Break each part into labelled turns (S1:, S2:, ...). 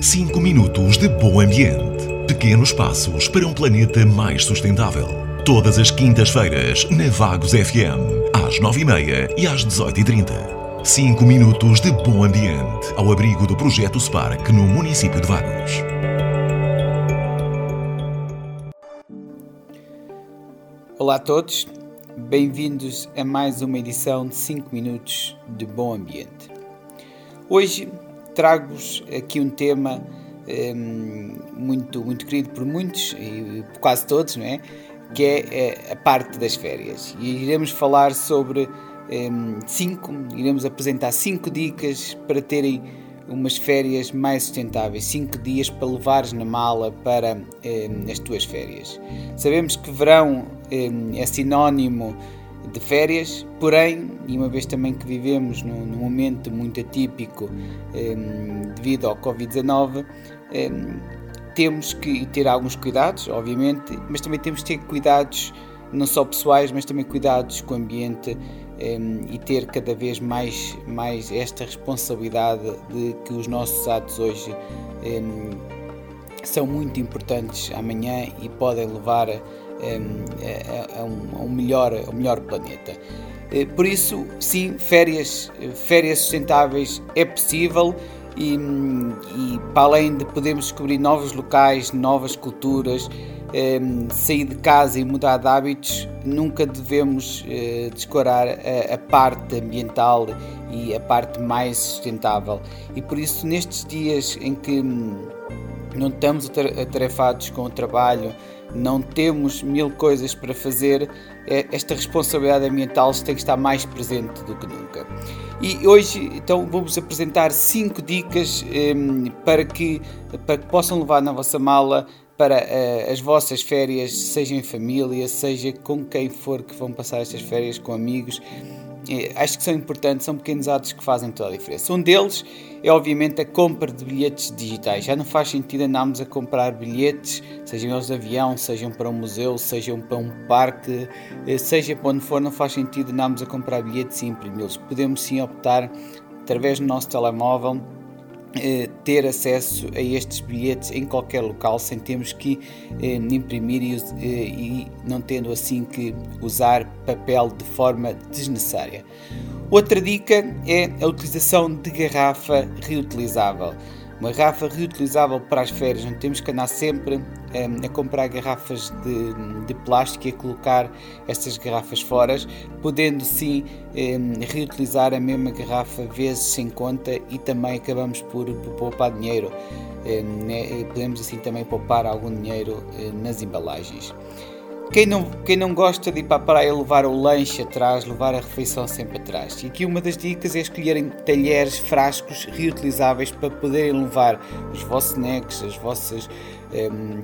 S1: 5 minutos de bom ambiente. Pequenos passos para um planeta mais sustentável. Todas as quintas-feiras, na Vagos FM, às 9h30 e às 18h30. 5 minutos de bom ambiente, ao abrigo do projeto Spark no município de Vagos.
S2: Olá a todos, bem-vindos a mais uma edição de 5 minutos de bom ambiente. Hoje trago-vos aqui um tema um, muito, muito querido por muitos e por quase todos, não é? Que é eh, a parte das férias. E iremos falar sobre um, cinco, iremos apresentar cinco dicas para terem umas férias mais sustentáveis, cinco dias para levares na mala para um, as tuas férias. Sabemos que verão é sinónimo de férias, porém, e uma vez também que vivemos num, num momento muito atípico um, devido ao Covid-19, um, temos que ter alguns cuidados, obviamente, mas também temos que ter cuidados não só pessoais, mas também cuidados com o ambiente um, e ter cada vez mais, mais esta responsabilidade de que os nossos atos hoje são muito importantes amanhã e podem levar a a, a, um, a um, melhor, um melhor planeta. Eh, por isso, sim, férias, férias sustentáveis é possível e, e para além de podermos descobrir novos locais, novas culturas, sair de casa e mudar de hábitos, nunca devemos eh, descurar a, a, parte ambiental e a parte mais sustentável. E por isso, nestes dias em que não estamos atarefados com o trabalho, não temos mil coisas para fazer, é, esta responsabilidade ambiental tem que estar mais presente do que nunca. E hoje, então, vou-vos apresentar cinco dicas um, ehm, para, que, para que possam levar na vossa mala para uh, as vossas férias, seja em família, seja com quem for que vão passar estas férias, com amigos. Acho que são importantes, são pequenos atos que fazem toda a diferença. Um deles é obviamente a compra de bilhetes digitais. Já não faz sentido andarmos a comprar bilhetes, sejam eles de avião, sejam para um museu, sejam para um parque, eh, seja para onde for, não faz sentido andarmos a comprar bilhetes e imprimi-los. Podemos sim optar através do nosso telemóvel eh, ter acesso a estes bilhetes em qualquer local sem termos que eh, imprimir e, eh, e, não tendo assim que usar papel de forma desnecessária. Outra dica é a utilização de garrafa reutilizável. Uma garrafa reutilizável para as férias, não temos que andar sempre um, a comprar garrafas de, de, plástico e a colocar essas garrafas fora, podendo sim um, reutilizar a mesma garrafa vezes sem conta e também acabamos por, por poupar dinheiro. Um, né? Podemos assim também poupar algum dinheiro nas embalagens. Quem não, quem não gosta de ir para a praia levar o lanche atrás, levar a refeição sempre atrás. E aqui uma das dicas é escolherem talheres, frascos reutilizáveis para poderem levar os vossos snacks, as vossas. Um,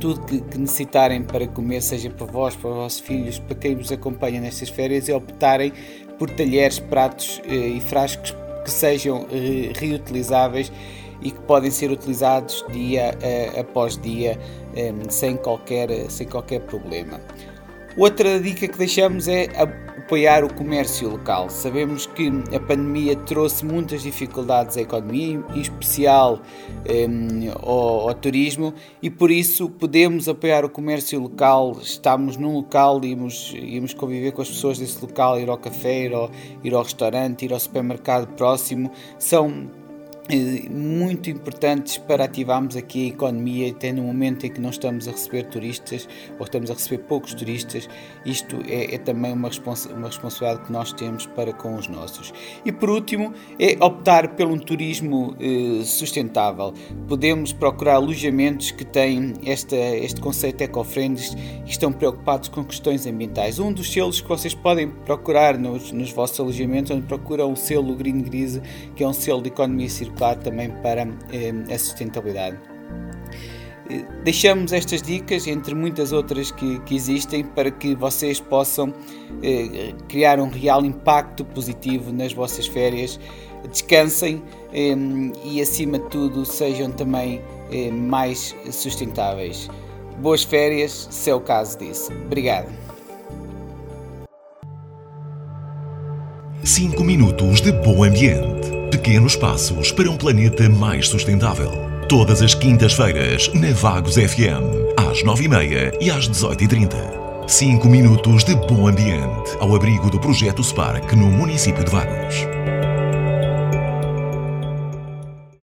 S2: tudo que, que, necessitarem para comer, seja para vós, para os vossos filhos, para quem vos acompanha nestas férias, e optarem por talheres, pratos eh, e frascos que sejam eh, reutilizáveis e que podem ser utilizados dia uh, após dia eh, sem, qualquer, sem qualquer problema. Outra dica que deixamos é apoiar o comércio local. Sabemos que a pandemia trouxe muitas dificuldades à economia, em especial um, ao, ao, turismo, e por isso podemos apoiar o comércio local. Estamos num local, íamos, íamos conviver com as pessoas desse local, ir ao café, ir ao, ir ao restaurante, ir ao supermercado próximo. São eh, muito importantes para ativarmos aqui a economia, até no momento em que não estamos a receber turistas ou estamos a receber poucos turistas, isto é, é também uma, responsa uma responsabilidade que nós temos para com os nossos. E por último, é optar por um turismo eh, sustentável. Podemos procurar alojamentos que têm esta, este conceito eco-friendly e estão preocupados com questões ambientais. Um dos selos que vocês podem procurar nos, nos vossos alojamentos, onde procuram o selo Green Grise, que é um selo de economia circular claro também para eh, a sustentabilidade. Eh, deixamos estas dicas, entre muitas outras que, que existem, para que vocês possam eh, criar um real impacto positivo nas vossas férias. Descansem eh, e, acima de tudo, sejam também eh, mais sustentáveis. Boas férias, se é o caso disso. Obrigado.
S1: 5 minutos de bom ambiente. Pequenos passos para um planeta mais sustentável. Todas as quintas-feiras, na Vagos FM, às 9h30 e às 18h30. 5 minutos de bom ambiente, ao abrigo do projeto Spark no município de Vagos.